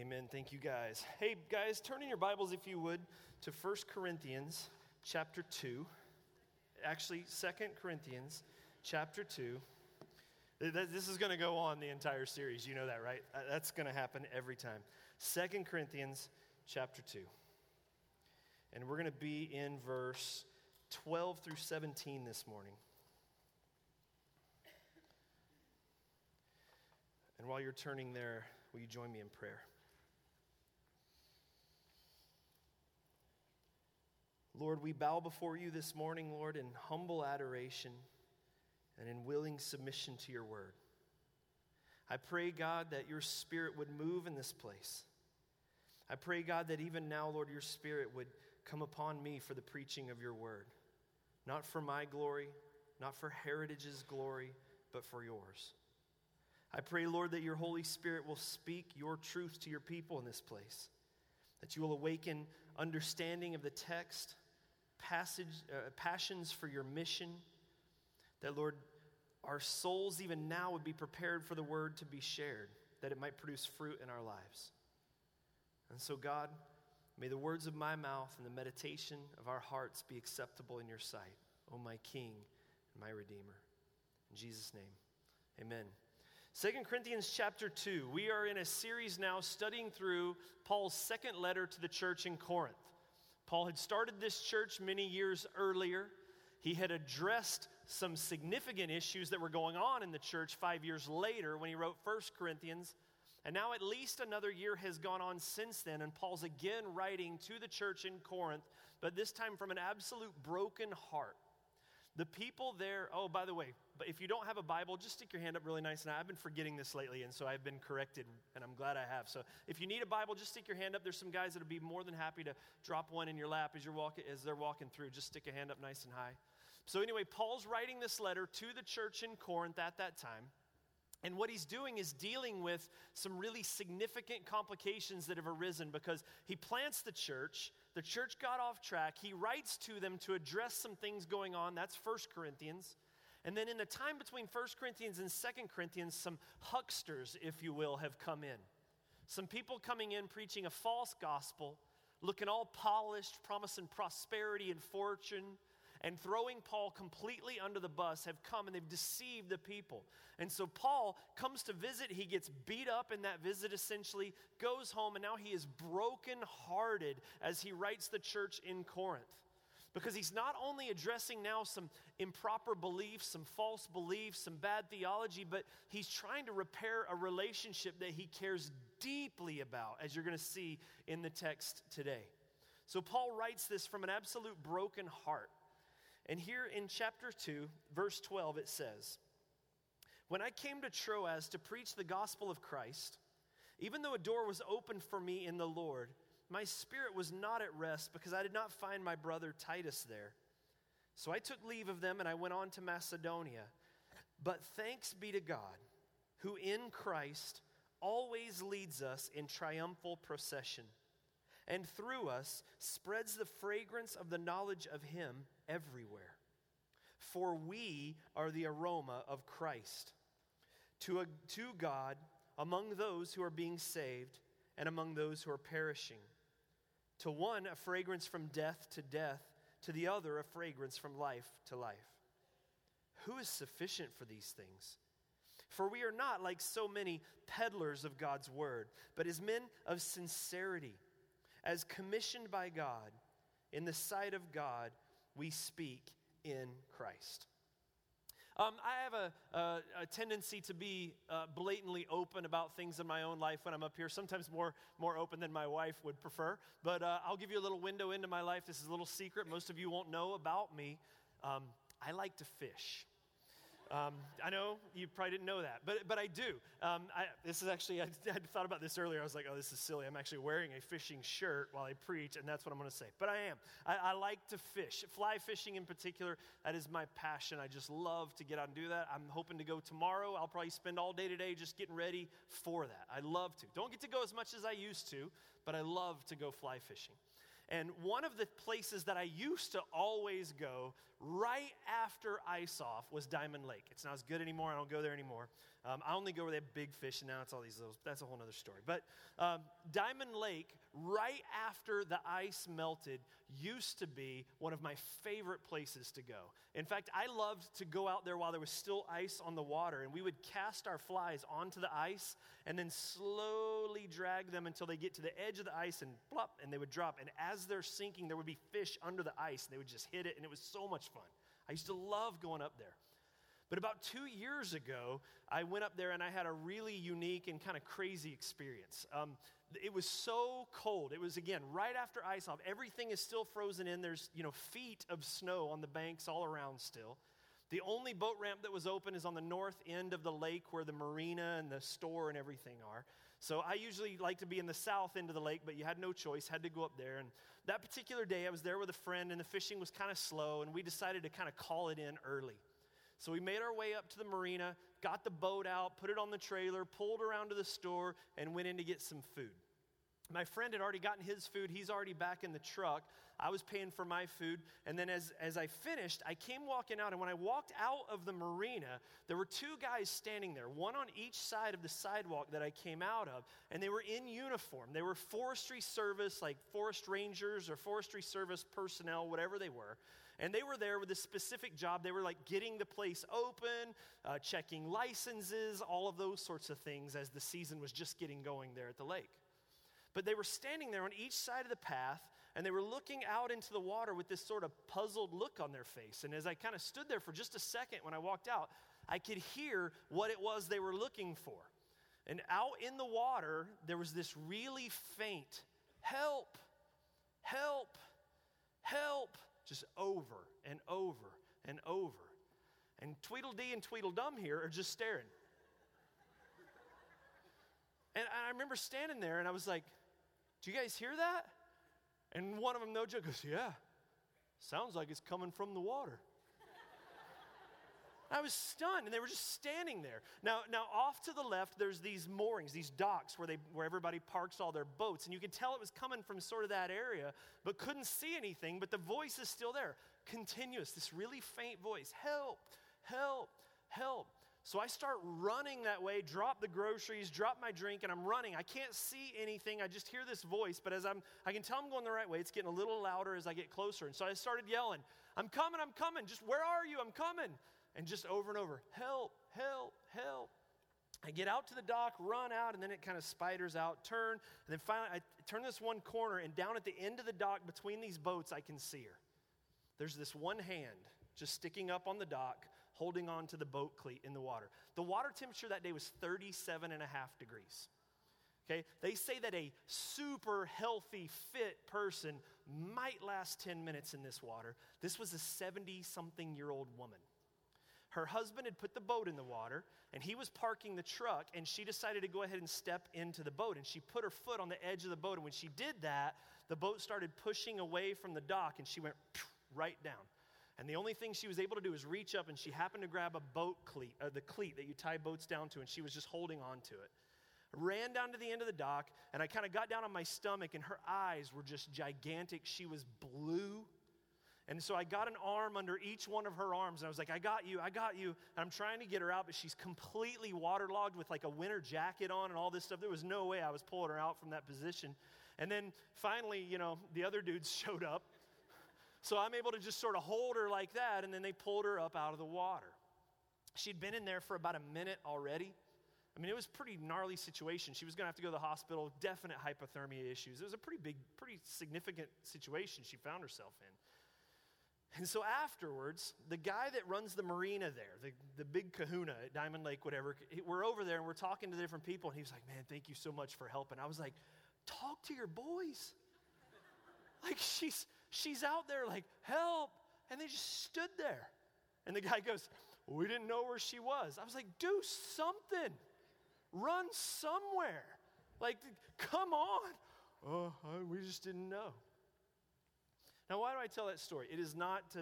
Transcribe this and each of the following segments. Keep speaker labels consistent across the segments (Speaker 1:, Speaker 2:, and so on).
Speaker 1: Amen. Thank you, guys. Hey, guys, turn in your Bibles, if you would, to 1 Corinthians chapter 2. Actually, 2 Corinthians chapter 2. This is going to go on the entire series. You know that, right? Uh, that's going to happen every time. 2 Corinthians chapter 2. And we're going to be in verse 12 through 17 this morning. And while you're turning there, will you join me in prayer? Lord, we bow before you this morning, Lord, in humble adoration and in willing submission to your word. I pray, God, that your spirit would move in this place. I pray, God, that even now, Lord, your spirit would come upon me for the preaching of your word. Not for my glory, not for Heritage's glory, but for yours. I pray, Lord, that your Holy Spirit will speak your truth to your people in this place, that you will awaken understanding of the text passage, uh, passions for your mission. That, Lord, our souls even now would be prepared for the word to be shared, that it might produce fruit in our lives. And so, God, may the words of my mouth and the meditation of our hearts be acceptable in your sight, O my King and my Redeemer. In Jesus' name, amen. 2 Corinthians chapter 2. We are in a series now studying through Paul's second letter to the church in Corinth. Paul had started this church many years earlier. He had addressed some significant issues that were going on in the church five years later when he wrote 1 Corinthians. And now, at least another year has gone on since then, and Paul's again writing to the church in Corinth, but this time from an absolute broken heart. The people there, oh, by the way, but if you don't have a Bible, just stick your hand up really nice. And I've been forgetting this lately, and so I've been corrected, and I'm glad I have. So if you need a Bible, just stick your hand up. There's some guys that'll be more than happy to drop one in your lap as you're walking, as they're walking through. Just stick a hand up nice and high. So anyway, Paul's writing this letter to the church in Corinth at that time. And what he's doing is dealing with some really significant complications that have arisen because he plants the church, the church got off track, he writes to them to address some things going on. That's First Corinthians. And then in the time between First Corinthians and Second Corinthians, some hucksters, if you will, have come in. Some people coming in preaching a false gospel, looking all polished, promising prosperity and fortune and throwing Paul completely under the bus have come and they've deceived the people. And so Paul comes to visit. He gets beat up in that visit essentially, goes home, and now he is brokenhearted as he writes the church in Corinth. Because he's not only addressing now some improper beliefs, some false beliefs, some bad theology, but he's trying to repair a relationship that he cares deeply about, as you're going to see in the text today. So Paul writes this from an absolute broken heart. And here in chapter 2, verse 12, it says, When I came to Troas to preach the gospel of Christ, even though a door was opened for me in the Lord, my spirit was not at rest because I did not find my brother Titus there. So I took leave of them and I went on to Macedonia. But thanks be to God, who in Christ always leads us in triumphal procession, and through us spreads the fragrance of the knowledge of Him everywhere. For we are the aroma of Christ to, a, to God among those who are being saved and among those who are perishing. To one, a fragrance from death to death, to the other, a fragrance from life to life. Who is sufficient for these things? For we are not like so many peddlers of God's word, but as men of sincerity, as commissioned by God, in the sight of God we speak in Christ. Um, I have a, a, a, tendency to be uh, blatantly open about things in my own life when I'm up here, sometimes more, more open than my wife would prefer. But uh, I'll give you a little window into my life. This is a little secret most of you won't know about me. Um, I like to fish. Um, I know you probably didn't know that, but, but I do. Um, I, this is actually, I thought about this earlier. I was like, oh, this is silly. I'm actually wearing a fishing shirt while I preach, and that's what I'm going to say. But I am. I, I, like to fish. Fly fishing in particular, that is my passion. I just love to get out and do that. I'm hoping to go tomorrow. I'll probably spend all day today just getting ready for that. I love to. Don't get to go as much as I used to, but I love to go fly fishing. And one of the places that I used to always go right after ice off was Diamond Lake. It's not as good anymore. I don't go there anymore. Um, I only go where they have big fish, and now it's all these little, that's a whole other story. But um, Diamond Lake, right after the ice melted, used to be one of my favorite places to go. In fact, I loved to go out there while there was still ice on the water, and we would cast our flies onto the ice and then slowly drag them until they get to the edge of the ice and plop, and they would drop. And as they're sinking, there would be fish under the ice, and they would just hit it, and it was so much fun. I used to love going up there. But about two years ago, I went up there and I had a really unique and kind of crazy experience. Um, it was so cold. It was, again, right after ice off. Everything is still frozen in. There's, you know, feet of snow on the banks all around still. The only boat ramp that was open is on the north end of the lake where the marina and the store and everything are. So I usually like to be in the south end of the lake, but you had no choice, had to go up there. And that particular day, I was there with a friend, and the fishing was kind of slow, and we decided to kind of call it in early. So we made our way up to the marina, got the boat out, put it on the trailer, pulled around to the store, and went in to get some food. My friend had already gotten his food. He's already back in the truck. I was paying for my food. And then as, as I finished, I came walking out. And when I walked out of the marina, there were two guys standing there, one on each side of the sidewalk that I came out of. And they were in uniform. They were forestry service, like forest rangers or forestry service personnel, whatever they were. And they were there with a specific job. They were like getting the place open, uh, checking licenses, all of those sorts of things as the season was just getting going there at the lake. But they were standing there on each side of the path and they were looking out into the water with this sort of puzzled look on their face. And as I kind of stood there for just a second when I walked out, I could hear what it was they were looking for. And out in the water, there was this really faint help, help, help just over and over and over. And Tweedledee and Tweedledum here are just staring. And I remember standing there and I was like, Do you guys hear that? And one of them, no joke, goes, Yeah, sounds like it's coming from the water. I was stunned, and they were just standing there. Now, now off to the left, there's these moorings, these docks where, they, where everybody parks all their boats. And you could tell it was coming from sort of that area, but couldn't see anything. But the voice is still there, continuous, this really faint voice Help, help, help. So I start running that way, drop the groceries, drop my drink, and I'm running. I can't see anything. I just hear this voice, but as I'm, I can tell I'm going the right way. It's getting a little louder as I get closer. And so I started yelling, I'm coming, I'm coming. Just where are you? I'm coming and just over and over, help, help, help. I get out to the dock, run out, and then it kind of spiders out, turn, and then finally I turn this one corner, and down at the end of the dock between these boats, I can see her. There's this one hand just sticking up on the dock, holding on to the boat cleat in the water. The water temperature that day was 37 and a half degrees. Okay, they say that a super healthy, fit person might last 10 minutes in this water. This was a 70 something year old woman. Her husband had put the boat in the water, and he was parking the truck, and she decided to go ahead and step into the boat. And she put her foot on the edge of the boat, and when she did that, the boat started pushing away from the dock, and she went right down. And the only thing she was able to do was reach up, and she happened to grab a boat cleat, uh, the cleat that you tie boats down to, and she was just holding on to it. ran down to the end of the dock, and I kind of got down on my stomach, and her eyes were just gigantic. She was blue and so I got an arm under each one of her arms, and I was like, I got you, I got you. And I'm trying to get her out, but she's completely waterlogged with like a winter jacket on and all this stuff. There was no way I was pulling her out from that position. And then finally, you know, the other dudes showed up. So I'm able to just sort of hold her like that, and then they pulled her up out of the water. She'd been in there for about a minute already. I mean, it was a pretty gnarly situation. She was going to have to go to the hospital, definite hypothermia issues. It was a pretty big, pretty significant situation she found herself in. And so afterwards, the guy that runs the marina there, the, the big kahuna at Diamond Lake, whatever, we're over there and we're talking to different people. And he was like, Man, thank you so much for helping. I was like, Talk to your boys. like she's she's out there like, help. And they just stood there. And the guy goes, We didn't know where she was. I was like, do something. Run somewhere. Like, come on. Oh, we just didn't know. Now, why do I tell that story? It is not to,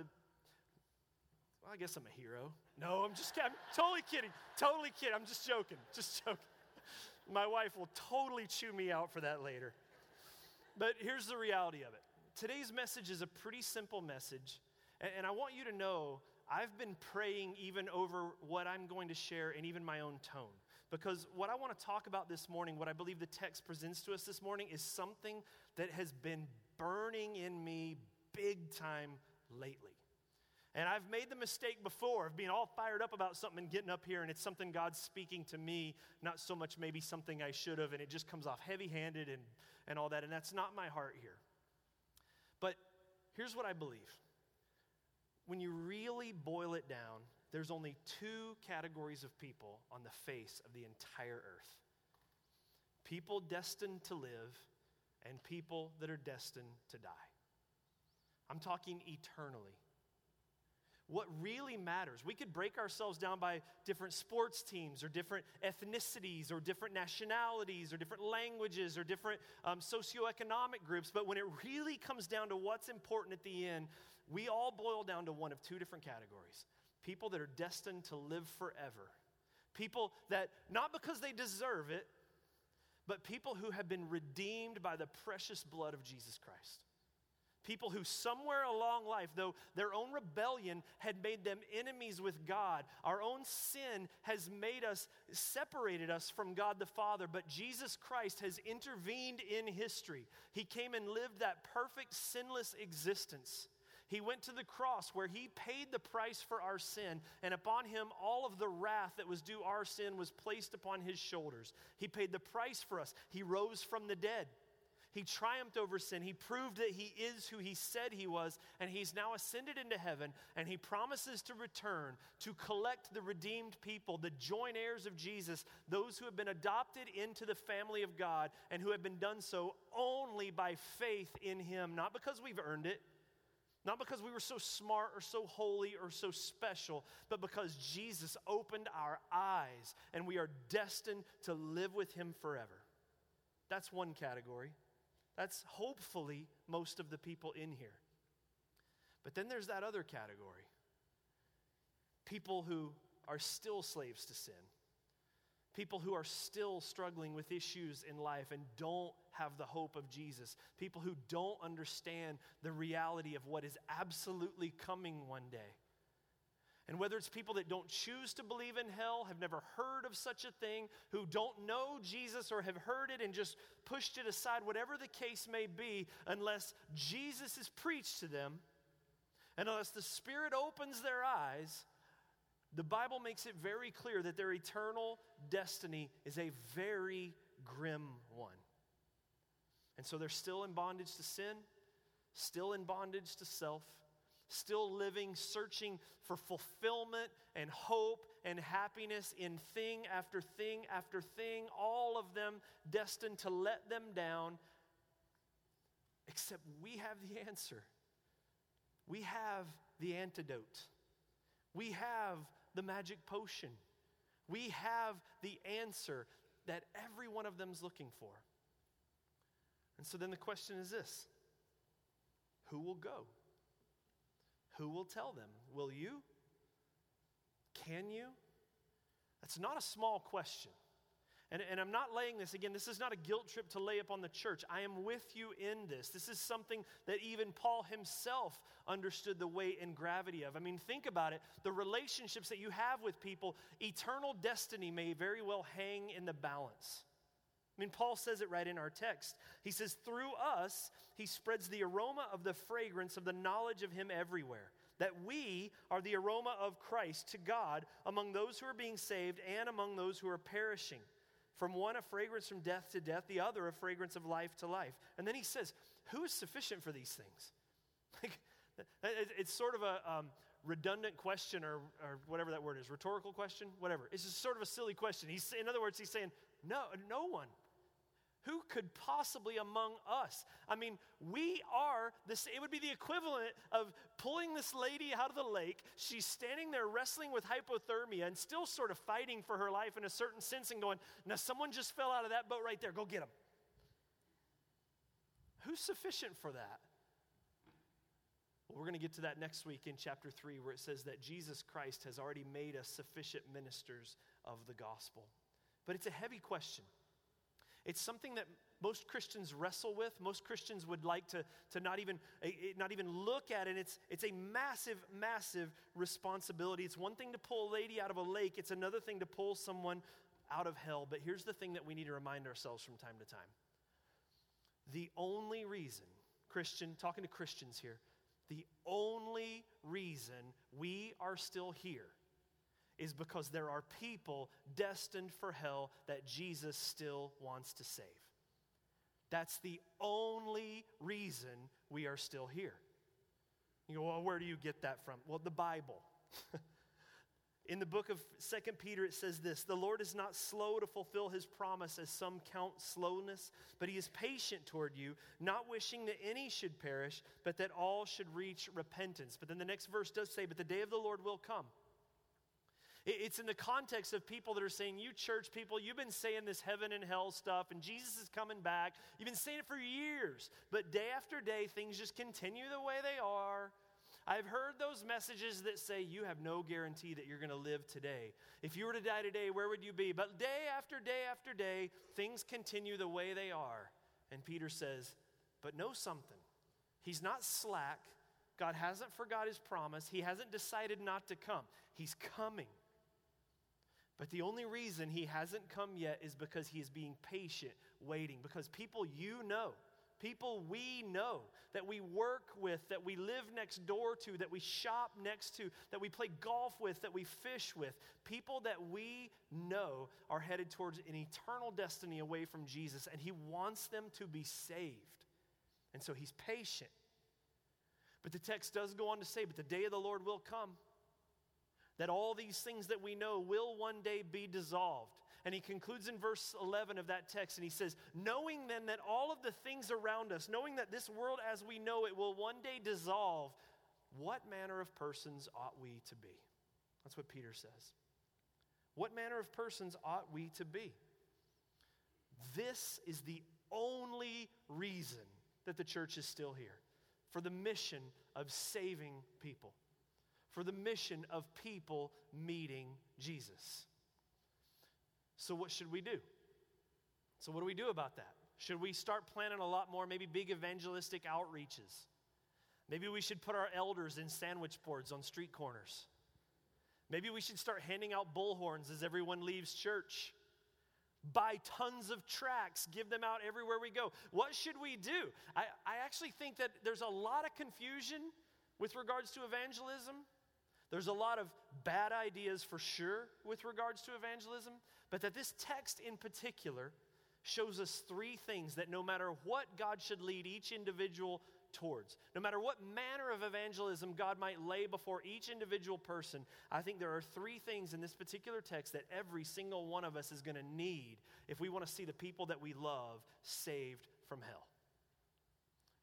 Speaker 1: well, I guess I'm a hero. No, I'm just I'm totally kidding. Totally kidding. I'm just joking. Just joking. My wife will totally chew me out for that later. But here's the reality of it today's message is a pretty simple message. And, and I want you to know I've been praying even over what I'm going to share and even my own tone. Because what I want to talk about this morning, what I believe the text presents to us this morning, is something that has been burning in me big time lately. And I've made the mistake before of being all fired up about something and getting up here, and it's something God's speaking to me, not so much maybe something I should have, and it just comes off heavy handed and, and all that. And that's not my heart here. But here's what I believe when you really boil it down, there's only two categories of people on the face of the entire earth people destined to live, and people that are destined to die. I'm talking eternally what really matters. We could break ourselves down by different sports teams or different ethnicities or different nationalities or different languages or different um, socioeconomic groups, but when it really comes down to what's important at the end, we all boil down to one of two different categories people that are destined to live forever, people that, not because they deserve it, but people who have been redeemed by the precious blood of Jesus Christ. People who, somewhere along life, though their own rebellion had made them enemies with God, our own sin has made us, separated us from God the Father, but Jesus Christ has intervened in history. He came and lived that perfect, sinless existence. He went to the cross where he paid the price for our sin, and upon him, all of the wrath that was due our sin was placed upon his shoulders. He paid the price for us. He rose from the dead. He triumphed over sin. He proved that he is who he said he was, and he's now ascended into heaven, and he promises to return to collect the redeemed people, the joint heirs of Jesus, those who have been adopted into the family of God and who have been done so only by faith in him, not because we've earned it. Not because we were so smart or so holy or so special, but because Jesus opened our eyes and we are destined to live with him forever. That's one category. That's hopefully most of the people in here. But then there's that other category people who are still slaves to sin, people who are still struggling with issues in life and don't have the hope of Jesus, people who don't understand the reality of what is absolutely coming one day. And whether it's people that don't choose to believe in hell, have never heard of such a thing, who don't know Jesus or have heard it and just pushed it aside, whatever the case may be, unless Jesus is preached to them, and unless the Spirit opens their eyes, the Bible makes it very clear that their eternal destiny is a very grim one. And so they're still in bondage to sin, still in bondage to self still living, searching for fulfillment and hope and happiness in thing after thing after thing, all of them destined to let them down. Except we have the answer. We have the antidote. We have the magic potion. We have the answer that every one of them is looking for. And so then the question is this who will go? Who will tell them? Will you? Can you? That's not a small question. And, and I'm not laying this, again, this is not a guilt trip to lay upon the church. I am with you in this. This is something that even Paul himself understood the weight and gravity of. I mean, think about it. The relationships that you have with people, eternal destiny may very well hang in the balance. I mean, Paul says it right in our text. He says, Through us, he spreads the aroma of the fragrance of the knowledge of him everywhere. That we are the aroma of Christ to God among those who are being saved and among those who are perishing. From one, a fragrance from death to death, the other, a fragrance of life to life. And then he says, Who is sufficient for these things? it's sort of a um, redundant question or, or whatever that word is, rhetorical question, whatever. It's just sort of a silly question. He's, in other words, he's saying, No, no one. Who could possibly among us? I mean, we are this, it would be the equivalent of pulling this lady out of the lake. She's standing there wrestling with hypothermia and still sort of fighting for her life in a certain sense and going, Now, someone just fell out of that boat right there. Go get him. Who's sufficient for that? Well, we're going to get to that next week in chapter 3, where it says that Jesus Christ has already made us sufficient ministers of the gospel. But it's a heavy question. It's something that most Christians wrestle with. Most Christians would like to, to not, even, eh, eh, not even look at it. It's, it's a massive, massive responsibility. It's one thing to pull a lady out of a lake, it's another thing to pull someone out of hell. But here's the thing that we need to remind ourselves from time to time the only reason, Christian, talking to Christians here, the only reason we are still here is because there are people destined for hell that Jesus still wants to save. That's the only reason we are still here. You go, well, where do you get that from? Well, the Bible. In the book of Second Peter, it says this The Lord is not slow to fulfill his promise, as some count slowness, but he is patient toward you, not wishing that any should perish, but that all should reach repentance. But then the next verse does say, But the day of the Lord will come. It's in the context of people that are saying, You church people, you've been saying this heaven and hell stuff, and Jesus is coming back. You've been saying it for years, but day after day, things just continue the way they are. I've heard those messages that say you have no guarantee that you're going to live today. If you were to die today, where would you be? But day after day after day, things continue the way they are. And Peter says, But know something. He's not slack. God hasn't forgot his promise. He hasn't decided not to come. He's coming. But the only reason he hasn't come yet is because he is being patient, waiting. Because people you know, people we know, that we work with, that we live next door to, that we shop next to, that we play golf with, that we fish with, people that we know are headed towards an eternal destiny away from Jesus, and He wants them to be saved. And so He's patient. But the text does go on to say, But the day of the Lord will come. That all these things that we know will one day be dissolved. And he concludes in verse 11 of that text, and he says, Knowing then that all of the things around us, knowing that this world as we know it will one day dissolve, what manner of persons ought we to be? That's what Peter says. What manner of persons ought we to be? This is the only reason that the church is still here for the mission of saving people, for the mission of people meeting Jesus. So, what should we do? So, what do we do about that? Should we start planning a lot more, maybe big evangelistic outreaches? Maybe we should put our elders in sandwich boards on street corners. Maybe we should start handing out bullhorns as everyone leaves church. Buy tons of tracts, give them out everywhere we go. What should we do? I, I actually think that there's a lot of confusion with regards to evangelism. There's a lot of bad ideas for sure with regards to evangelism, but that this text in particular shows us three things that no matter what God should lead each individual towards, no matter what manner of evangelism God might lay before each individual person, I think there are three things in this particular text that every single one of us is going to need if we want to see the people that we love saved from hell.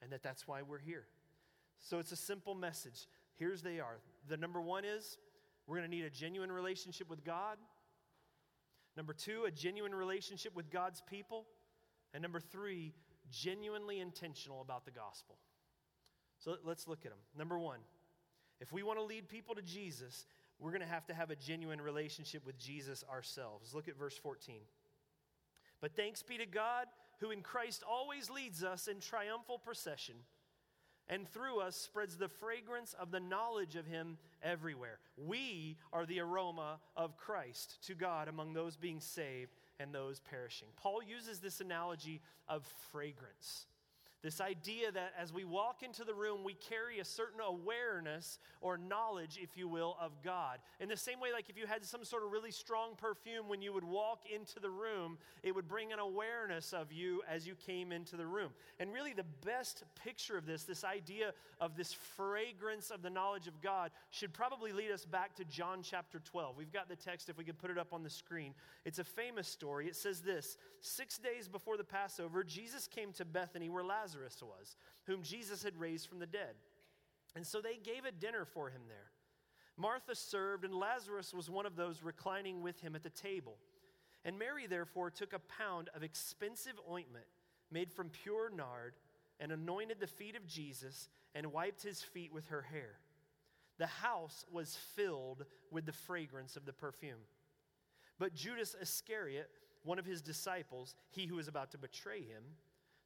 Speaker 1: And that that's why we're here. So it's a simple message. Here's they are. The number one is we're going to need a genuine relationship with God. Number two, a genuine relationship with God's people. And number three, genuinely intentional about the gospel. So let's look at them. Number one, if we want to lead people to Jesus, we're going to have to have a genuine relationship with Jesus ourselves. Look at verse 14. But thanks be to God who in Christ always leads us in triumphal procession and through us spreads the fragrance of the knowledge of Him everywhere. We are the aroma of Christ to God among those being saved and those perishing. Paul uses this analogy of fragrance. This idea that as we walk into the room, we carry a certain awareness or knowledge, if you will, of God. In the same way, like if you had some sort of really strong perfume when you would walk into the room, it would bring an awareness of you as you came into the room. And really, the best picture of this, this idea of this fragrance of the knowledge of God, should probably lead us back to John chapter 12. We've got the text, if we could put it up on the screen. It's a famous story. It says this Six days before the Passover, Jesus came to Bethany where Lazarus Lazarus was, whom Jesus had raised from the dead. And so they gave a dinner for him there. Martha served, and Lazarus was one of those reclining with him at the table. And Mary, therefore, took a pound of expensive ointment made from pure nard and anointed the feet of Jesus and wiped his feet with her hair. The house was filled with the fragrance of the perfume. But Judas Iscariot, one of his disciples, he who was about to betray him,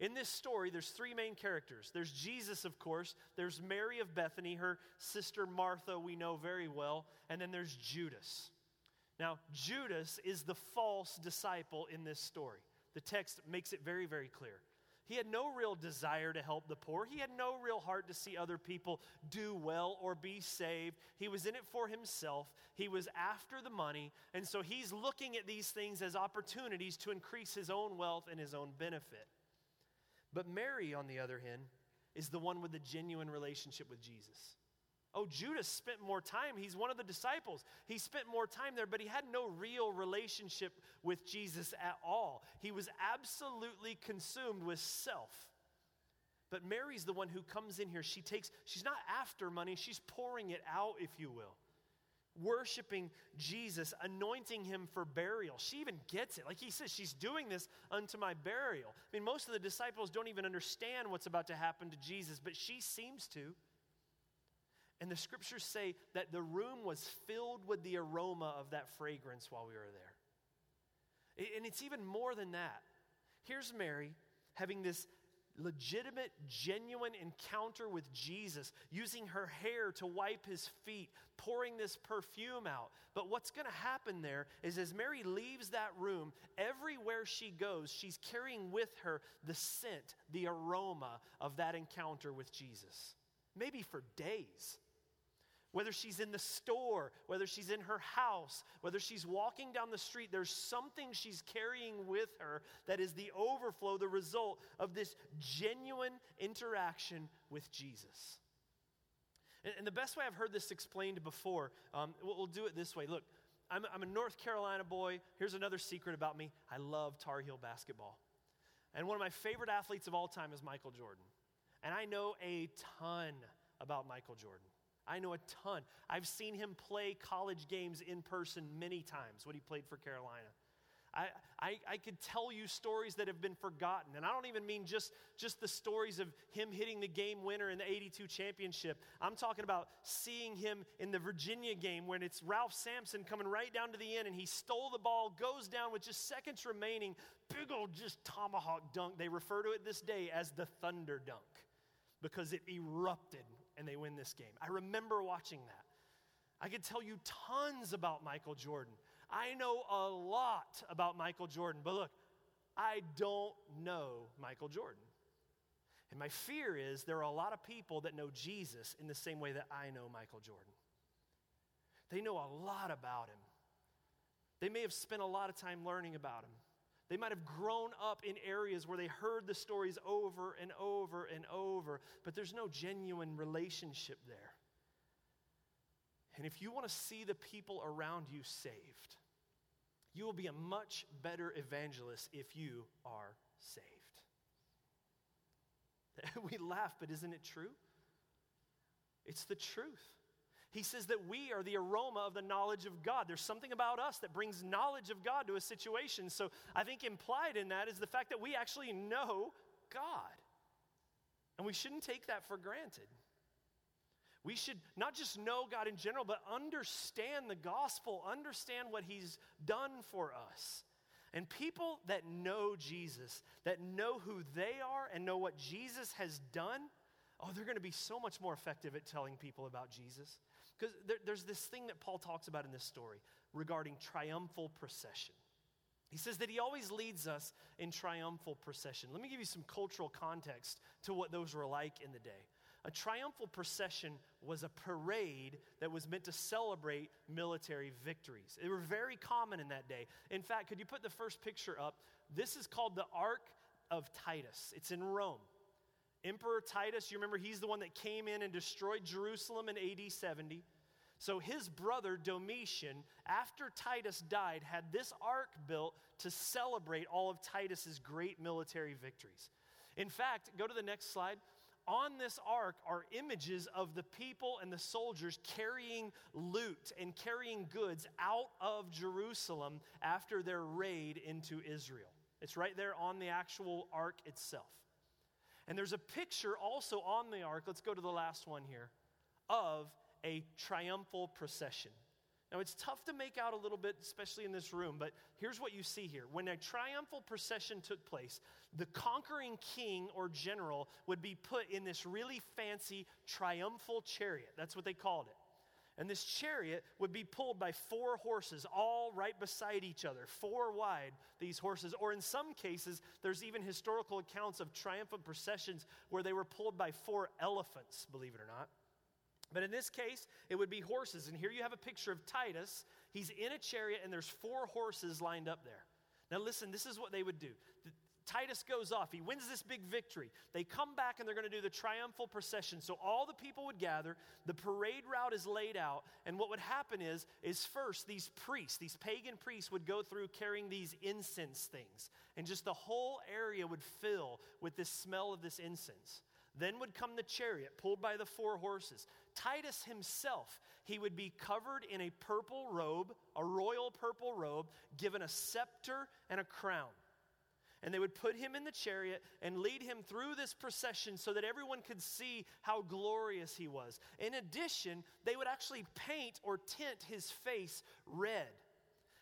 Speaker 1: In this story, there's three main characters. There's Jesus, of course. There's Mary of Bethany, her sister Martha, we know very well. And then there's Judas. Now, Judas is the false disciple in this story. The text makes it very, very clear. He had no real desire to help the poor. He had no real heart to see other people do well or be saved. He was in it for himself. He was after the money. And so he's looking at these things as opportunities to increase his own wealth and his own benefit. But Mary, on the other hand, is the one with the genuine relationship with Jesus. Oh, Judas spent more time. He's one of the disciples. He spent more time there, but he had no real relationship with Jesus at all. He was absolutely consumed with self. But Mary's the one who comes in here. She takes, she's not after money, she's pouring it out, if you will. Worshiping Jesus, anointing him for burial. She even gets it. Like he says, she's doing this unto my burial. I mean, most of the disciples don't even understand what's about to happen to Jesus, but she seems to. And the scriptures say that the room was filled with the aroma of that fragrance while we were there. And it's even more than that. Here's Mary having this legitimate, genuine encounter with Jesus, using her hair to wipe his feet, pouring this perfume out. But what's going to happen there is as Mary leaves that room, everywhere she goes, she's carrying with her the scent, the aroma of that encounter with Jesus. Maybe for days. Whether she's in the store, whether she's in her house, whether she's walking down the street, there's something she's carrying with her that is the overflow, the result of this genuine interaction with Jesus. And, and the best way I've heard this explained before, um, we'll, we'll, do it this way. Look, I'm, I'm a North Carolina boy. Here's another secret about me I love Tar Heel basketball. And one of my favorite athletes of all time is Michael Jordan. And I know a ton about Michael Jordan. I know a ton. I've seen him play college games in person many times when he played for Carolina. I, I, I, could tell you stories that have been forgotten. And I don't even mean just, just the stories of him hitting the game winner in the 82 championship. I'm talking about seeing him in the Virginia game when it's Ralph Sampson coming right down to the end and he stole the ball, goes down with just seconds remaining. Big old just tomahawk dunk. They refer to it this day as the thunder dunk because it erupted and they win this game. I remember watching that. I could tell you tons about Michael Jordan. I know a lot about Michael Jordan, but look, I don't know Michael Jordan. And my fear is there are a lot of people that know Jesus in the same way that I know Michael Jordan. They know a lot about him. They may have spent a lot of time learning about him. They might have grown up in areas where they heard the stories over and over and over, but there's no genuine relationship there. And if you want to see the people around you saved, you will be a much better evangelist if you are saved. we laugh, but isn't it true? It's the truth. He says that we are the aroma of the knowledge of God. There's something about us that brings knowledge of God to a situation. So I think implied in that is the fact that we actually know God. And we shouldn't take that for granted. We should not just know God in general, but understand the gospel, understand what He's done for us. And people that know Jesus, that know who they are and know what Jesus has done, oh, they're going to be so much more effective at telling people about Jesus. Because there, there's this thing that Paul talks about in this story regarding triumphal procession. He says that he always leads us in triumphal procession. Let me give you some cultural context to what those were like in the day. A triumphal procession was a parade that was meant to celebrate military victories. They were very common in that day. In fact, could you put the first picture up? This is called the Ark of Titus, it's in Rome. Emperor Titus, you remember he's the one that came in and destroyed Jerusalem in AD 70. So his brother Domitian, after Titus died, had this ark built to celebrate all of Titus's great military victories. In fact, go to the next slide. On this ark are images of the people and the soldiers carrying loot and carrying goods out of Jerusalem after their raid into Israel. It's right there on the actual ark itself. And there's a picture also on the ark, let's go to the last one here, of a triumphal procession. Now, it's tough to make out a little bit, especially in this room, but here's what you see here. When a triumphal procession took place, the conquering king or general would be put in this really fancy triumphal chariot. That's what they called it. And this chariot would be pulled by four horses, all right beside each other, four wide, these horses. Or in some cases, there's even historical accounts of triumphant processions where they were pulled by four elephants, believe it or not. But in this case, it would be horses. And here you have a picture of Titus. He's in a chariot, and there's four horses lined up there. Now, listen, this is what they would do. Titus goes off. He wins this big victory. They come back and they're going to do the triumphal procession. So all the people would gather. The parade route is laid out. And what would happen is, is first these priests, these pagan priests, would go through carrying these incense things. And just the whole area would fill with this smell of this incense. Then would come the chariot pulled by the four horses. Titus himself, he would be covered in a purple robe, a royal purple robe, given a scepter and a crown and they would put him in the chariot and lead him through this procession so that everyone could see how glorious he was. In addition, they would actually paint or tint his face red.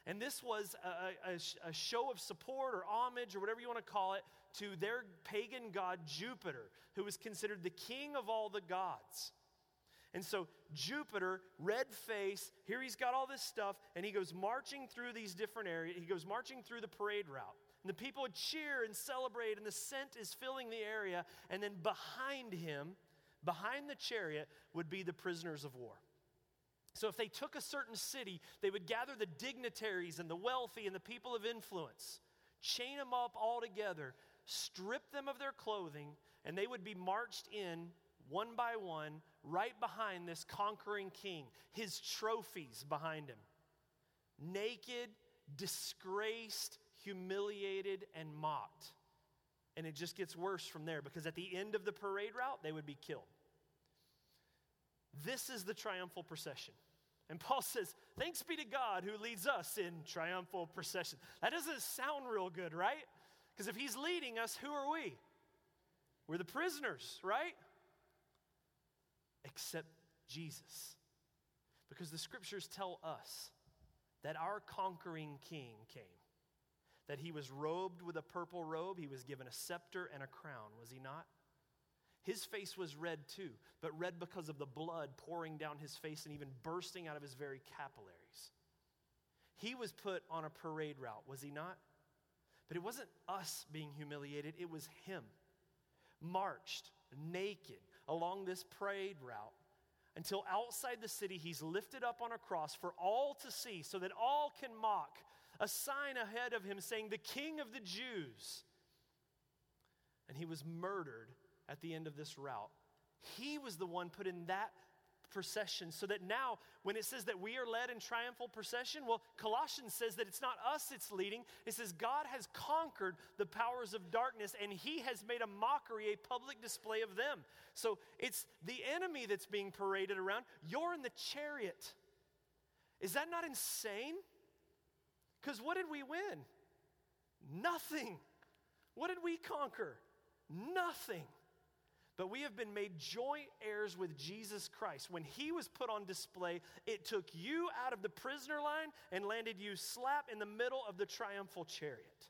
Speaker 1: And this was a, a, a, show of support or homage or whatever you want to call it to their pagan god Jupiter, who was considered the king of all the gods. And so Jupiter, red face, here he's got all this stuff, and he goes marching through these different areas. He goes marching through the parade route. And the people would cheer and celebrate, and the scent is filling the area. And then behind him, behind the chariot, would be the prisoners of war. So if they took a certain city, they would gather the dignitaries and the wealthy and the people of influence, chain them up all together, strip them of their clothing, and they would be marched in one by one right behind this conquering king, his trophies behind him. Naked, disgraced, humiliated, and mocked. And it just gets worse from there because at the end of the parade route, they would be killed. This is the triumphal procession. And Paul says, Thanks be to God who leads us in triumphal procession. That doesn't sound real good, right? Because if he's leading us, who are we? We're the prisoners, right? Except Jesus. Because the scriptures tell us that our conquering king came that he was robed with a purple robe, he was given a scepter and a crown, was he not? His face was red too, but red because of the blood pouring down his face and even bursting out of his very capillaries. He was put on a parade route, was he not? But it wasn't us being humiliated, it was him. Marched naked along this parade route until outside the city he's lifted up on a cross for all to see so that all can mock a sign ahead of him saying, The King of the Jews. And he was murdered at the end of this route. He was the one put in that procession so that now when it says that we are led in triumphal procession well colossians says that it's not us it's leading. It says god has conquered the powers of darkness and he has made a mockery a public display of them. So it's the enemy that's being paraded around. You're in the chariot. Is that not insane because what did we win? Nothing. What did we conquer? Nothing. But we have been made joint heirs with Jesus Christ. When he was put on display, it took you out of the prisoner line and landed you slap in the middle of the triumphal chariot.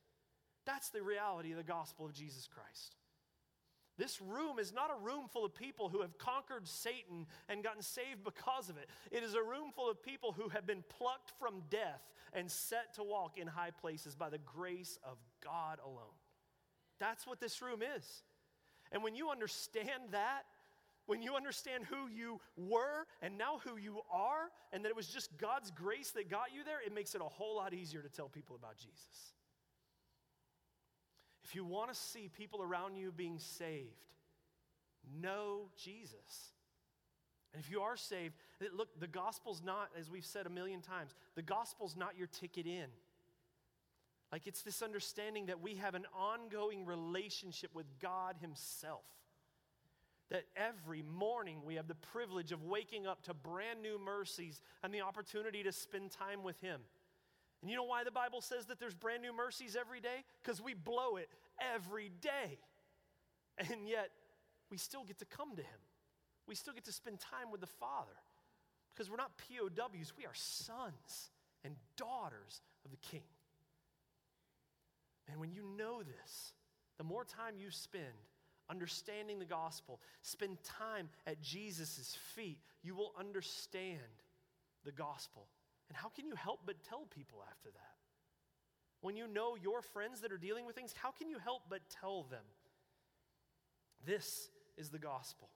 Speaker 1: That's the reality of the gospel of Jesus Christ. This room is not a room full of people who have conquered Satan and gotten saved because of it. It is a room full of people who have been plucked from death and set to walk in high places by the grace of God alone. That's what this room is. And when you understand that, when you understand who you were and now who you are, and that it was just God's grace that got you there, it makes it a whole lot easier to tell people about Jesus. If you want to see people around you being saved, know Jesus. And if you are saved, look, the gospel's not, as we've said a million times, the gospel's not your ticket in. Like it's this understanding that we have an ongoing relationship with God Himself. That every morning we have the privilege of waking up to brand new mercies and the opportunity to spend time with Him. And you know why the Bible says that there's brand new mercies every day? Because we blow it every day. And yet, we still get to come to Him. We still get to spend time with the Father. Because we're not POWs, we are sons and daughters of the King. And when you know this, the more time you spend understanding the gospel, spend time at Jesus' feet, you will understand the gospel. And how can you help but tell people after that? When you know your friends that are dealing with things, how can you help but tell them? This is the gospel.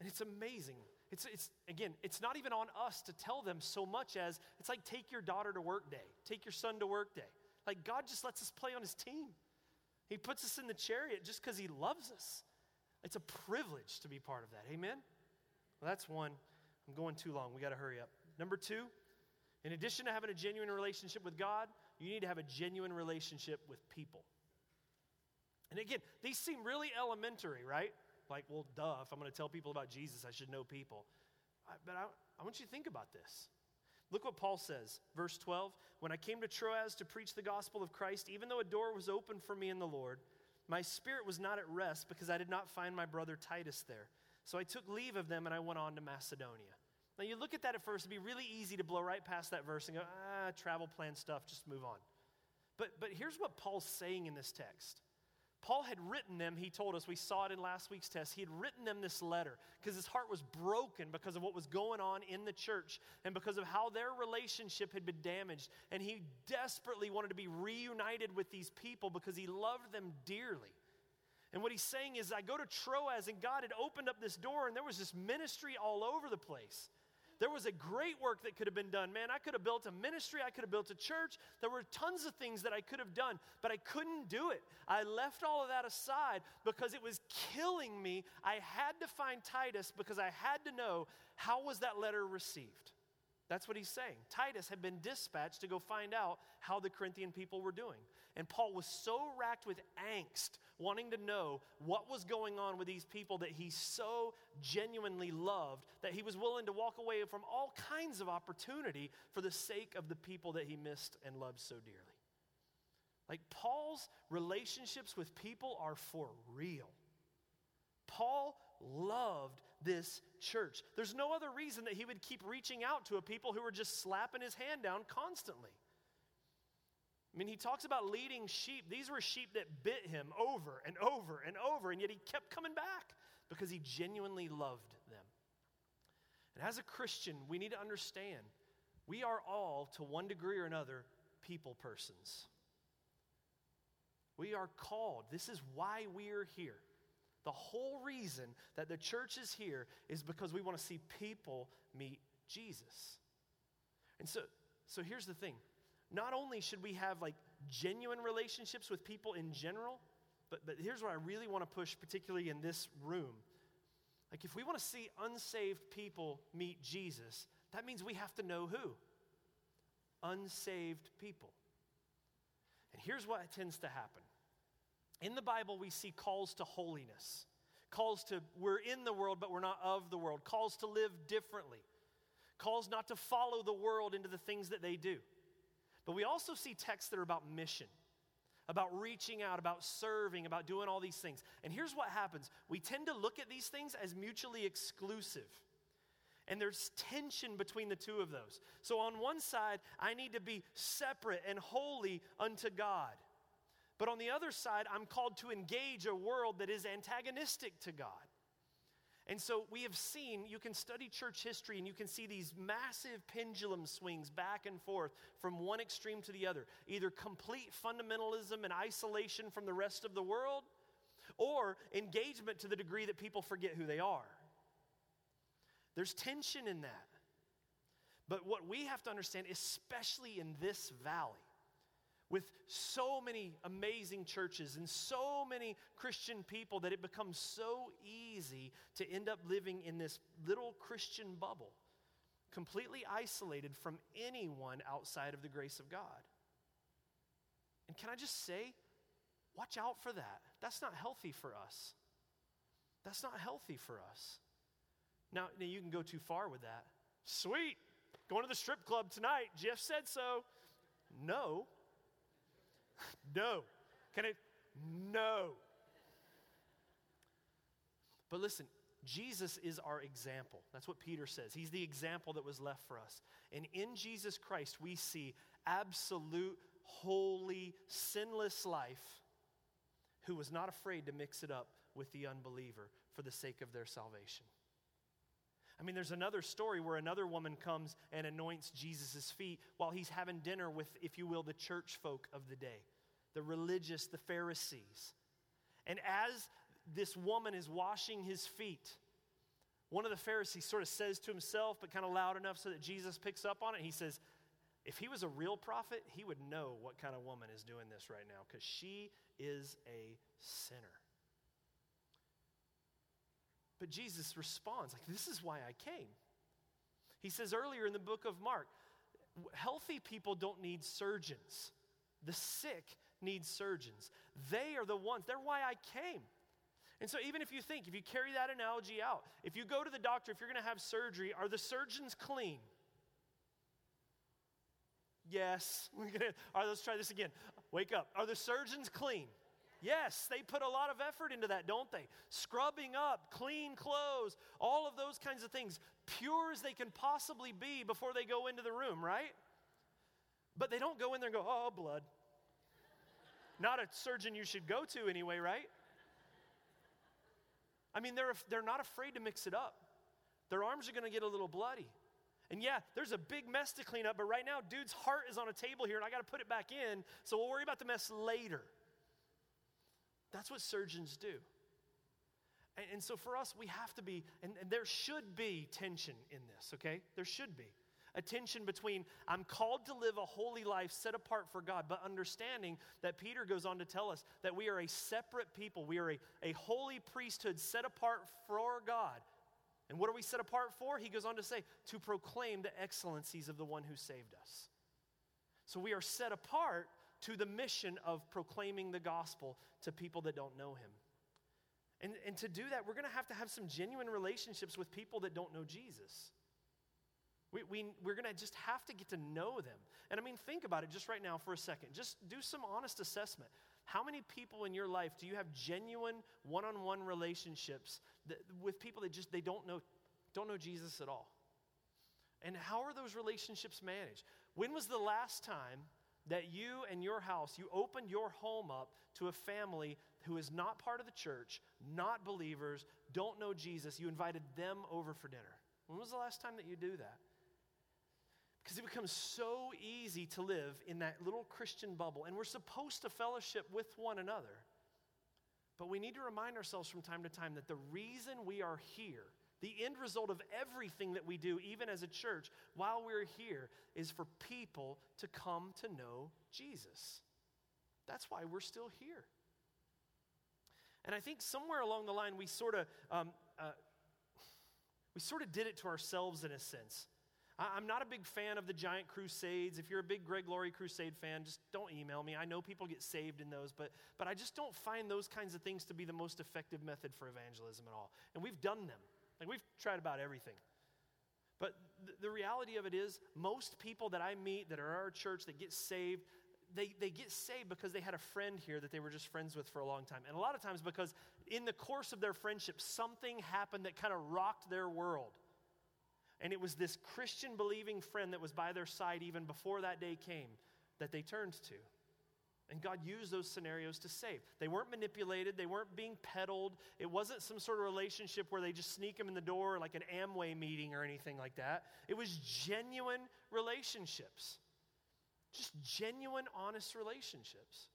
Speaker 1: And it's amazing. It's, it's again, it's not even on us to tell them so much as it's like take your daughter to work day, take your son to work day. Like God just lets us play on his team. He puts us in the chariot just because he loves us. It's a privilege to be part of that. Amen? Well, that's one. I'm going too long. We got to hurry up. Number two, in addition to having a genuine relationship with God, you need to have a genuine relationship with people. And again, these seem really elementary, right? Like, well, duh, if I'm going to tell people about Jesus, I should know people. But I, I want you to think about this. Look what Paul says, verse 12. When I came to Troas to preach the gospel of Christ, even though a door was open for me in the Lord, my spirit was not at rest because I did not find my brother Titus there. So I took leave of them and I went on to Macedonia. Now, you look at that at first, it'd be really easy to blow right past that verse and go, ah, travel plan stuff, just move on. But, but here's what Paul's saying in this text Paul had written them, he told us, we saw it in last week's test. He had written them this letter because his heart was broken because of what was going on in the church and because of how their relationship had been damaged. And he desperately wanted to be reunited with these people because he loved them dearly. And what he's saying is, I go to Troas and God had opened up this door and there was this ministry all over the place. There was a great work that could have been done. Man, I could have built a ministry, I could have built a church. There were tons of things that I could have done, but I couldn't do it. I left all of that aside because it was killing me. I had to find Titus because I had to know how was that letter received. That's what he's saying. Titus had been dispatched to go find out how the Corinthian people were doing. And Paul was so racked with angst, wanting to know what was going on with these people that he so genuinely loved that he was willing to walk away from all kinds of opportunity for the sake of the people that he missed and loved so dearly. Like Paul's relationships with people are for real. Paul loved this church. There's no other reason that he would keep reaching out to a people who were just slapping his hand down constantly. I mean, he talks about leading sheep. These were sheep that bit him over and over and over, and yet he kept coming back because he genuinely loved them. And as a Christian, we need to understand we are all, to one degree or another, people persons. We are called. This is why we are here. The whole reason that the church is here is because we want to see people meet Jesus. And so, so here's the thing not only should we have like genuine relationships with people in general, but, but here's what I really want to push, particularly in this room. Like, if we want to see unsaved people meet Jesus, that means we have to know who? Unsaved people. And here's what tends to happen in the Bible, we see calls to holiness, calls to we're in the world, but we're not of the world, calls to live differently, calls not to follow the world into the things that they do. But we also see texts that are about mission, about reaching out, about serving, about doing all these things. And here's what happens we tend to look at these things as mutually exclusive. And there's tension between the two of those. So, on one side, I need to be separate and holy unto God. But on the other side, I'm called to engage a world that is antagonistic to God. And so we have seen, you can study church history and you can see these massive pendulum swings back and forth from one extreme to the other either complete fundamentalism and isolation from the rest of the world, or engagement to the degree that people forget who they are. There's tension in that. But what we have to understand, especially in this valley, with so many amazing churches and so many Christian people that it becomes so easy to end up living in this little Christian bubble, completely isolated from anyone outside of the grace of God. And can I just say, watch out for that. That's not healthy for us. That's not healthy for us. Now, now you can go too far with that. Sweet, going to the strip club tonight. Jeff said so. No. No. Can it? No. But listen, Jesus is our example. That's what Peter says. He's the example that was left for us. And in Jesus Christ, we see absolute, holy, sinless life who was not afraid to mix it up with the unbeliever for the sake of their salvation. I mean, there's another story where another woman comes and anoints Jesus' feet while he's having dinner with, if you will, the church folk of the day, the religious, the Pharisees. And as this woman is washing his feet, one of the Pharisees sort of says to himself, but kind of loud enough so that Jesus picks up on it. He says, If he was a real prophet, he would know what kind of woman is doing this right now because she is a sinner. But Jesus responds, like, This is why I came. He says earlier in the book of Mark, healthy people don't need surgeons. The sick need surgeons. They are the ones, they're why I came. And so, even if you think, if you carry that analogy out, if you go to the doctor, if you're going to have surgery, are the surgeons clean? Yes. We're gonna, all right, let's try this again. Wake up. Are the surgeons clean? Yes, they put a lot of effort into that, don't they? Scrubbing up, clean clothes, all of those kinds of things, pure as they can possibly be before they go into the room, right? But they don't go in there and go, oh, blood. Not a surgeon you should go to anyway, right? I mean, they're, they're not afraid to mix it up. Their arms are going to get a little bloody. And yeah, there's a big mess to clean up, but right now, dude's heart is on a table here, and I got to put it back in, so we'll worry about the mess later. That's what surgeons do. And, and so for us, we have to be, and, and there should be tension in this, okay? There should be a tension between I'm called to live a holy life set apart for God, but understanding that Peter goes on to tell us that we are a separate people. We are a, a holy priesthood set apart for God. And what are we set apart for? He goes on to say, to proclaim the excellencies of the one who saved us. So we are set apart to the mission of proclaiming the gospel to people that don't know him. And, and to do that, we're going to have to have some genuine relationships with people that don't know Jesus. We, we, we're going to just have to get to know them. And I mean, think about it just right now for a second. Just do some honest assessment. How many people in your life do you have genuine one-on-one relationships that, with people that just they don't know don't know Jesus at all? And how are those relationships managed? When was the last time that you and your house, you opened your home up to a family who is not part of the church, not believers, don't know Jesus, you invited them over for dinner? When was the last time that you do that? Because it becomes so easy to live in that little Christian bubble, and we're supposed to fellowship with one another. But we need to remind ourselves from time to time that the reason we are here, the end result of everything that we do, even as a church, while we're here, is for people to come to know Jesus. That's why we're still here. And I think somewhere along the line, we sort of um, uh, we sort of did it to ourselves in a sense. I'm not a big fan of the giant crusades. If you're a big Greg Laurie crusade fan, just don't email me. I know people get saved in those, but, but I just don't find those kinds of things to be the most effective method for evangelism at all. And we've done them, like we've tried about everything. But th- the reality of it is, most people that I meet that are our church that get saved, they, they get saved because they had a friend here that they were just friends with for a long time. And a lot of times because in the course of their friendship, something happened that kind of rocked their world. And it was this Christian believing friend that was by their side even before that day came that they turned to. And God used those scenarios to save. They weren't manipulated, they weren't being peddled. It wasn't some sort of relationship where they just sneak them in the door like an Amway meeting or anything like that. It was genuine relationships. Just genuine, honest relationships.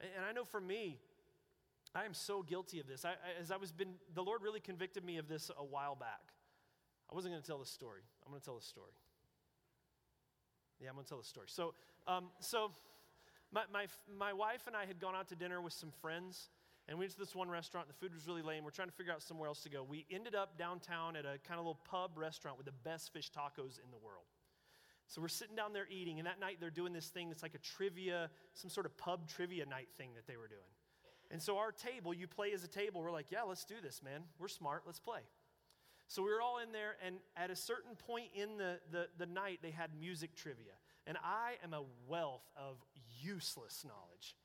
Speaker 1: And I know for me, I am so guilty of this. I, as I was been, the Lord really convicted me of this a while back. I wasn't going to tell this story. I'm going to tell this story. Yeah, I'm going to tell the story. So, um, so my, my, my wife and I had gone out to dinner with some friends, and we went to this one restaurant. The food was really lame. We're trying to figure out somewhere else to go. We ended up downtown at a kind of little pub restaurant with the best fish tacos in the world. So we're sitting down there eating, and that night they're doing this thing that's like a trivia, some sort of pub trivia night thing that they were doing. And so our table, you play as a table, we're like, yeah, let's do this, man. We're smart, let's play. So we were all in there, and at a certain point in the, the, the night, they had music trivia. And I am a wealth of useless knowledge.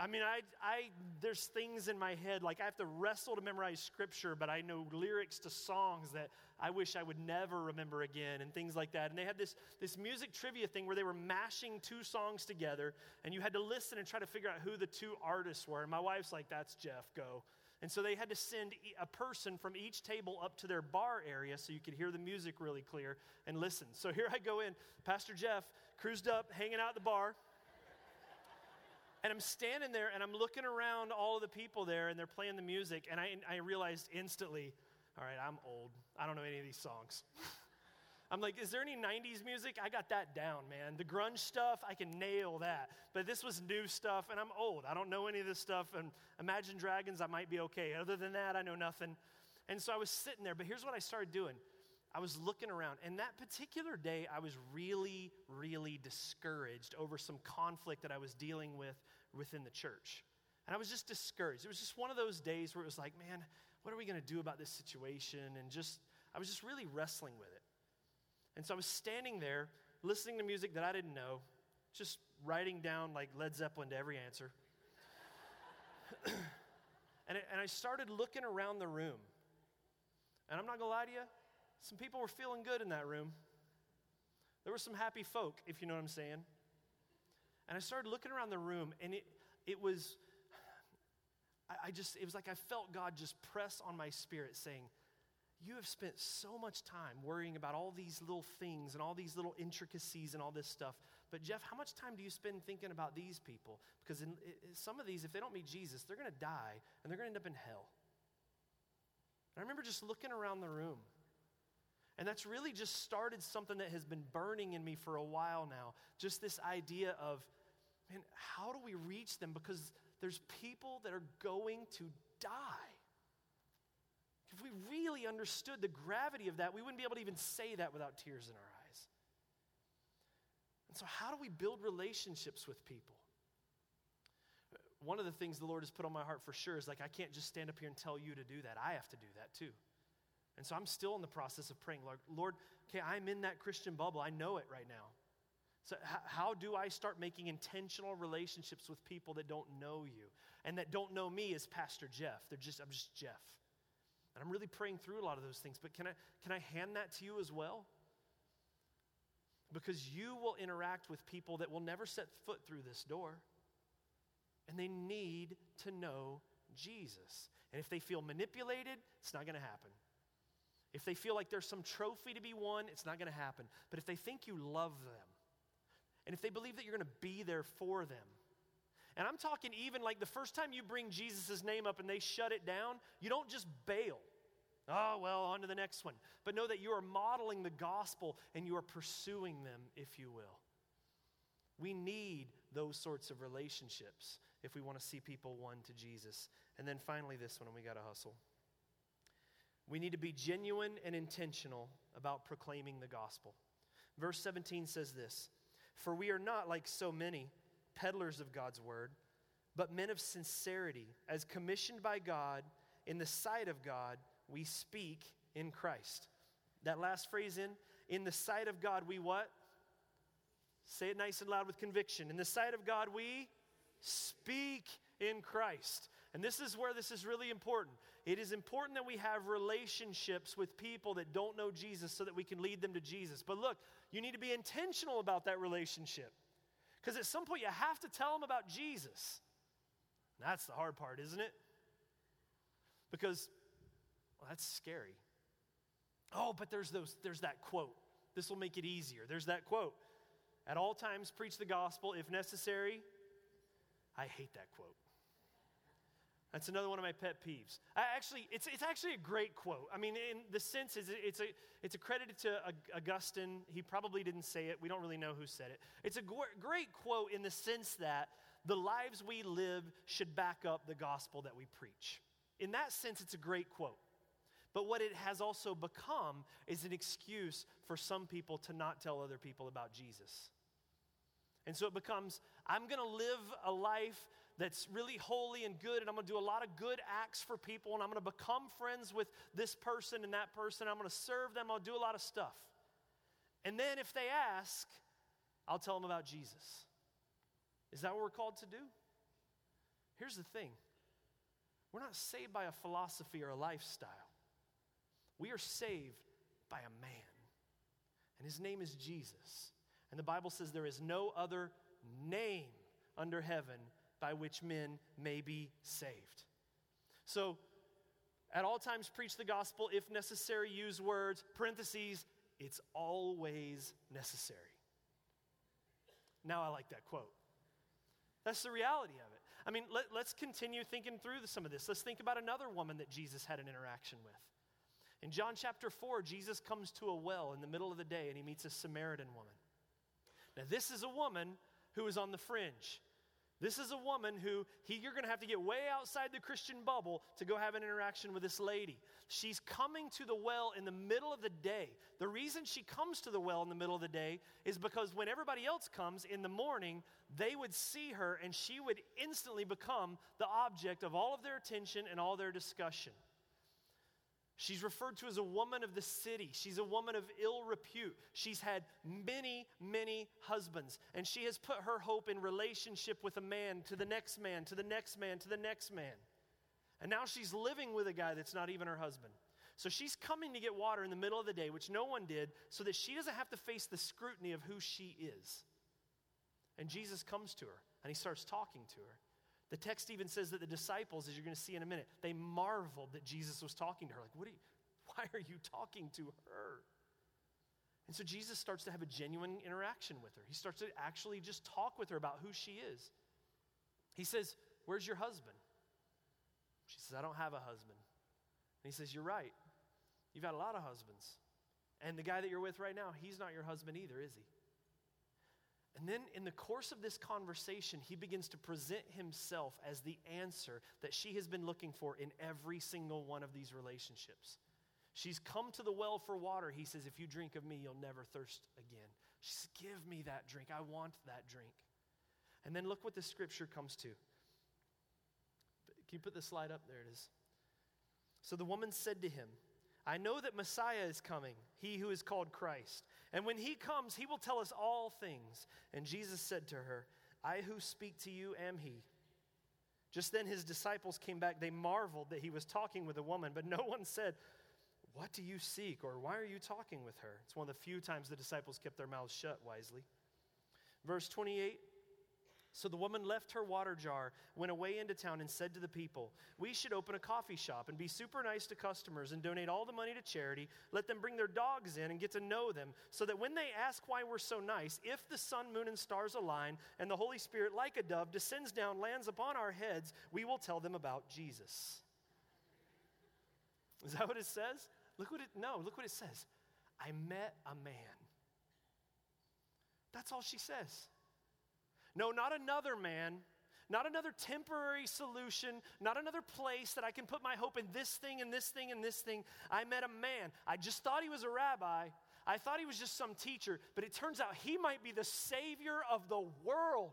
Speaker 1: I mean, I, I, there's things in my head, like I have to wrestle to memorize scripture, but I know lyrics to songs that I wish I would never remember again, and things like that. And they had this, this music trivia thing where they were mashing two songs together, and you had to listen and try to figure out who the two artists were. And my wife's like, That's Jeff, go. And so they had to send a person from each table up to their bar area so you could hear the music really clear and listen. So here I go in, Pastor Jeff cruised up, hanging out at the bar. And I'm standing there and I'm looking around all of the people there and they're playing the music. And I, I realized instantly, all right, I'm old. I don't know any of these songs. I'm like, is there any 90s music? I got that down, man. The grunge stuff, I can nail that. But this was new stuff and I'm old. I don't know any of this stuff. And Imagine Dragons, I might be okay. Other than that, I know nothing. And so I was sitting there. But here's what I started doing I was looking around, and that particular day, I was really, really discouraged over some conflict that I was dealing with within the church. And I was just discouraged. It was just one of those days where it was like, man, what are we going to do about this situation? And just, I was just really wrestling with it. And so I was standing there listening to music that I didn't know, just writing down like Led Zeppelin to every answer. and, it, and I started looking around the room. And I'm not going to lie to you, some people were feeling good in that room. There were some happy folk, if you know what I'm saying. And I started looking around the room, and it, it was, I, I just, it was like I felt God just press on my spirit saying, you have spent so much time worrying about all these little things and all these little intricacies and all this stuff. But, Jeff, how much time do you spend thinking about these people? Because in, in some of these, if they don't meet Jesus, they're going to die and they're going to end up in hell. And I remember just looking around the room and that's really just started something that has been burning in me for a while now. Just this idea of, man, how do we reach them? Because there's people that are going to die. If we really understood the gravity of that, we wouldn't be able to even say that without tears in our eyes. And so, how do we build relationships with people? One of the things the Lord has put on my heart for sure is like, I can't just stand up here and tell you to do that. I have to do that too. And so I'm still in the process of praying, Lord, Lord, okay, I'm in that Christian bubble. I know it right now. So, h- how do I start making intentional relationships with people that don't know you and that don't know me as Pastor Jeff? They're just, I'm just Jeff. And I'm really praying through a lot of those things. But can I, can I hand that to you as well? Because you will interact with people that will never set foot through this door. And they need to know Jesus. And if they feel manipulated, it's not going to happen. If they feel like there's some trophy to be won, it's not going to happen. But if they think you love them, and if they believe that you're going to be there for them, and I'm talking even like the first time you bring Jesus' name up and they shut it down, you don't just bail. Oh, well, on to the next one. But know that you are modeling the gospel and you are pursuing them, if you will. We need those sorts of relationships if we want to see people won to Jesus. And then finally, this one, and we got to hustle. We need to be genuine and intentional about proclaiming the gospel. Verse 17 says this For we are not like so many peddlers of God's word, but men of sincerity, as commissioned by God in the sight of God, we speak in Christ. That last phrase in, in the sight of God, we what? Say it nice and loud with conviction. In the sight of God, we speak in Christ. And this is where this is really important. It is important that we have relationships with people that don't know Jesus so that we can lead them to Jesus. But look, you need to be intentional about that relationship. Because at some point you have to tell them about Jesus. That's the hard part, isn't it? Because well, that's scary. Oh, but there's those there's that quote. This will make it easier. There's that quote. At all times preach the gospel if necessary. I hate that quote. That's another one of my pet peeves. I actually, it's, it's actually a great quote. I mean, in the sense is it's a it's accredited to Augustine. He probably didn't say it. We don't really know who said it. It's a great quote in the sense that the lives we live should back up the gospel that we preach. In that sense, it's a great quote. But what it has also become is an excuse for some people to not tell other people about Jesus. And so it becomes I'm going to live a life that's really holy and good, and I'm going to do a lot of good acts for people, and I'm going to become friends with this person and that person. I'm going to serve them, I'll do a lot of stuff. And then if they ask, I'll tell them about Jesus. Is that what we're called to do? Here's the thing we're not saved by a philosophy or a lifestyle. We are saved by a man, and his name is Jesus. And the Bible says there is no other name under heaven by which men may be saved. So, at all times, preach the gospel. If necessary, use words. Parentheses, it's always necessary. Now, I like that quote. That's the reality of it. I mean, let, us continue thinking through some of this. Let's think about another woman that Jesus had an interaction with. In John chapter 4, Jesus comes to a well in the middle of the day and he meets a Samaritan woman. Now, this is a woman who is on the fringe. This is a woman who he, you're going to have to get way outside the Christian bubble to go have an interaction with this lady. She's coming to the well in the middle of the day. The reason she comes to the well in the middle of the day is because when everybody else comes in the morning, they would see her and she would instantly become the object of all of their attention and all their discussion. She's referred to as a woman of the city. She's a woman of ill repute. She's had many, many husbands, and she has put her hope in relationship with a man to the next man, to the next man, to the next man. And now she's living with a guy that's not even her husband. So she's coming to get water in the middle of the day, which no one did, so that she doesn't have to face the scrutiny of who she is. And Jesus comes to her, and he starts talking to her. The text even says that the disciples, as you're going to see in a minute, they marveled that Jesus was talking to her. Like, what are you, why are you talking to her? And so Jesus starts to have a genuine interaction with her. He starts to actually just talk with her about who she is. He says, Where's your husband? She says, I don't have a husband. And he says, You're right. You've had a lot of husbands. And the guy that you're with right now, he's not your husband either, is he? And then in the course of this conversation, he begins to present himself as the answer that she has been looking for in every single one of these relationships. She's come to the well for water. He says, If you drink of me, you'll never thirst again. She says, Give me that drink. I want that drink. And then look what the scripture comes to. Can you put the slide up? There it is. So the woman said to him, I know that Messiah is coming, he who is called Christ. And when he comes, he will tell us all things. And Jesus said to her, I who speak to you am he. Just then his disciples came back. They marveled that he was talking with a woman, but no one said, What do you seek? or Why are you talking with her? It's one of the few times the disciples kept their mouths shut wisely. Verse 28 so the woman left her water jar, went away into town, and said to the people, We should open a coffee shop and be super nice to customers and donate all the money to charity. Let them bring their dogs in and get to know them, so that when they ask why we're so nice, if the sun, moon, and stars align, and the Holy Spirit, like a dove, descends down, lands upon our heads, we will tell them about Jesus. Is that what it says? Look what it, no, look what it says. I met a man. That's all she says. No, not another man, not another temporary solution, not another place that I can put my hope in this thing and this thing and this thing. I met a man. I just thought he was a rabbi. I thought he was just some teacher, but it turns out he might be the Savior of the world.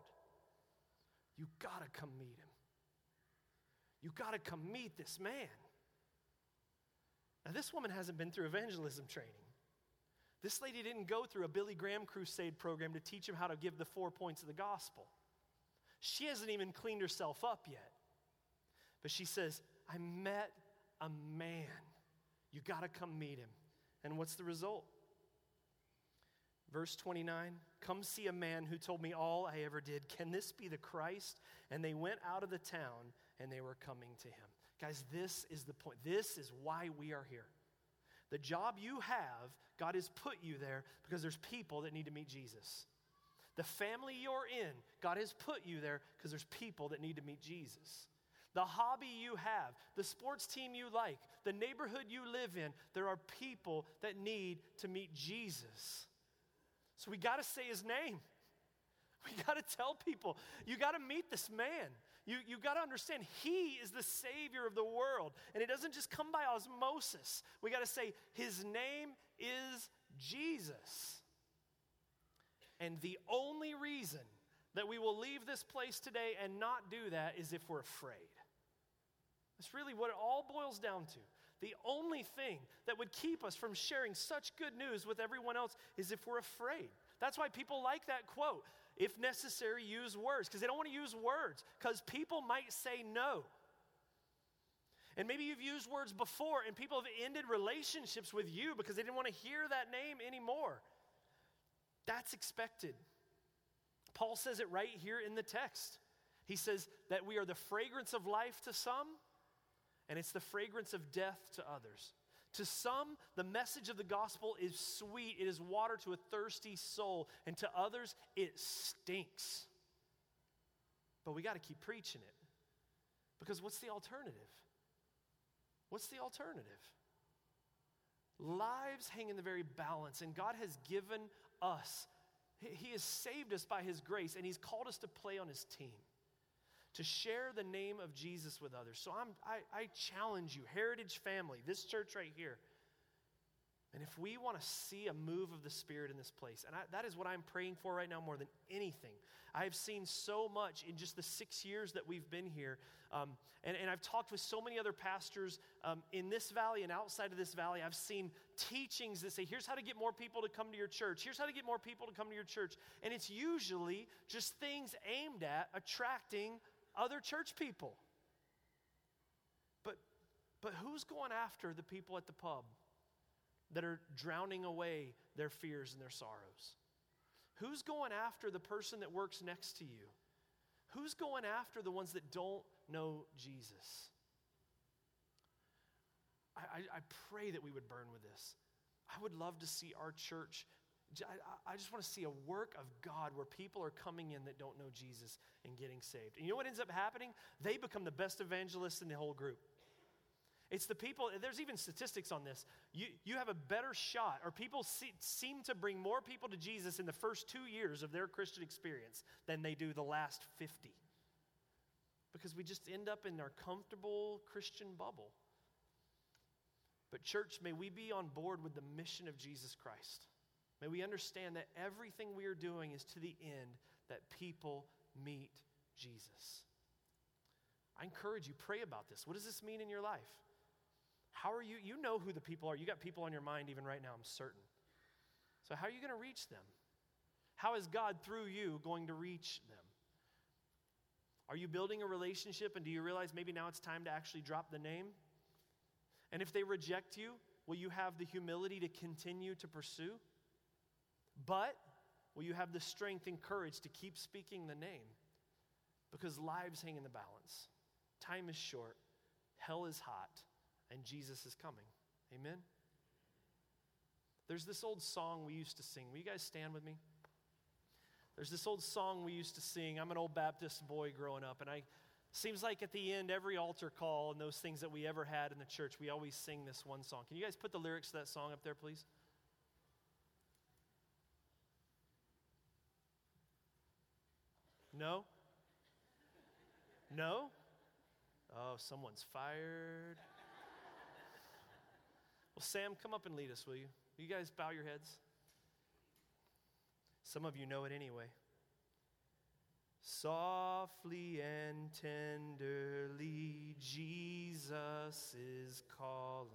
Speaker 1: You gotta come meet him. You gotta come meet this man. Now, this woman hasn't been through evangelism training. This lady didn't go through a Billy Graham crusade program to teach him how to give the four points of the gospel. She hasn't even cleaned herself up yet. But she says, I met a man. You got to come meet him. And what's the result? Verse 29 Come see a man who told me all I ever did. Can this be the Christ? And they went out of the town and they were coming to him. Guys, this is the point. This is why we are here. The job you have, God has put you there because there's people that need to meet Jesus. The family you're in, God has put you there because there's people that need to meet Jesus. The hobby you have, the sports team you like, the neighborhood you live in, there are people that need to meet Jesus. So we got to say his name. We got to tell people, you got to meet this man. You, you got to understand, He is the Savior of the world. And it doesn't just come by osmosis. We got to say, His name is Jesus. And the only reason that we will leave this place today and not do that is if we're afraid. That's really what it all boils down to. The only thing that would keep us from sharing such good news with everyone else is if we're afraid. That's why people like that quote. If necessary, use words, because they don't want to use words, because people might say no. And maybe you've used words before, and people have ended relationships with you because they didn't want to hear that name anymore. That's expected. Paul says it right here in the text. He says that we are the fragrance of life to some, and it's the fragrance of death to others. To some, the message of the gospel is sweet, it is water to a thirsty soul, and to others, it stinks. But we got to keep preaching it. Because what's the alternative? What's the alternative? Lives hang in the very balance, and God has given us, He has saved us by His grace, and He's called us to play on His team to share the name of Jesus with others. So I'm, I, I challenge you, Heritage family, this church right here. And if we want to see a move of the Spirit in this place, and I, that is what I'm praying for right now more than anything. I have seen so much in just the six years that we've been here. Um, and, and I've talked with so many other pastors um, in this valley and outside of this valley. I've seen teachings that say, here's how to get more people to come to your church. Here's how to get more people to come to your church. And it's usually just things aimed at attracting other church people. But, but who's going after the people at the pub that are drowning away their fears and their sorrows? Who's going after the person that works next to you? Who's going after the ones that don't know Jesus? I, I, I pray that we would burn with this. I would love to see our church I, just want to see a work of God where people are coming in that don't know Jesus and getting saved. And you know what ends up happening? They become the best evangelists in the whole group. It's the people, there's even statistics on this. You, you have a better shot, or people see, seem to bring more people to Jesus in the first two years of their Christian experience than they do the last 50. Because we just end up in our comfortable Christian bubble. But, church, may we be on board with the mission of Jesus Christ. May we understand that everything we are doing is to the end that people meet Jesus. I encourage you, pray about this. What does this mean in your life? How are you? You know who the people are. You got people on your mind even right now, I'm certain. So, how are you going to reach them? How is God, through you, going to reach them? Are you building a relationship and do you realize maybe now it's time to actually drop the name? And if they reject you, will you have the humility to continue to pursue? But will you have the strength and courage to keep speaking the name? Because lives hang in the balance. Time is short, hell is hot, and Jesus is coming. Amen? There's this old song we used to sing. Will you guys stand with me? There's this old song we used to sing. I'm an old Baptist boy growing up, and I seems like at the end, every altar call and those things that we ever had in the church, we always sing this one song. Can you guys put the lyrics to that song up there, please? No? No? Oh, someone's fired. Well, Sam, come up and lead us, will you? You guys bow your heads. Some of you know it anyway. Softly and tenderly, Jesus is calling,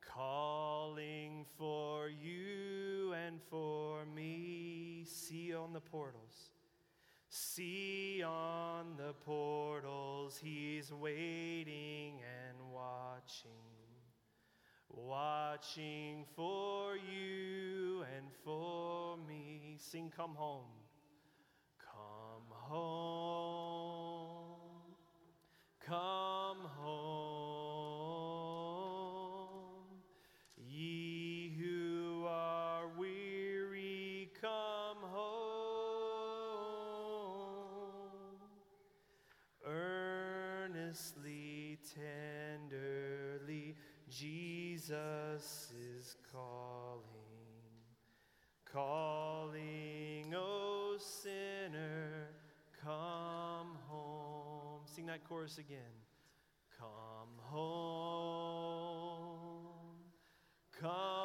Speaker 1: calling for you and for me. See on the portals See on the portals, he's waiting and watching, watching for you and for me. Sing, come home. Come home. Come home. Jesus is calling, calling, O sinner, come home. Sing that chorus again. Come home, come